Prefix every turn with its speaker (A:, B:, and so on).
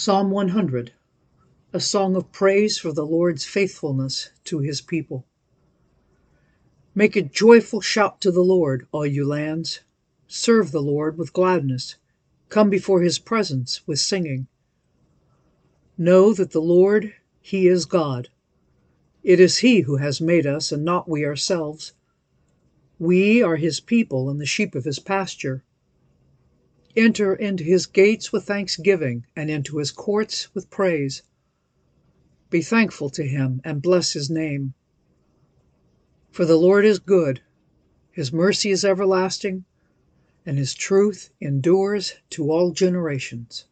A: Psalm 100 A song of praise for the Lord's faithfulness to his people. Make a joyful shout to the Lord, all you lands. Serve the Lord with gladness. Come before his presence with singing. Know that the Lord he is God. It is he who has made us, and not we ourselves. We are his people and the sheep of his pasture. Enter into his gates with thanksgiving, and into his courts with praise. Be thankful to him, and bless his name. For the Lord is good, his mercy is everlasting, and his truth endures to all generations.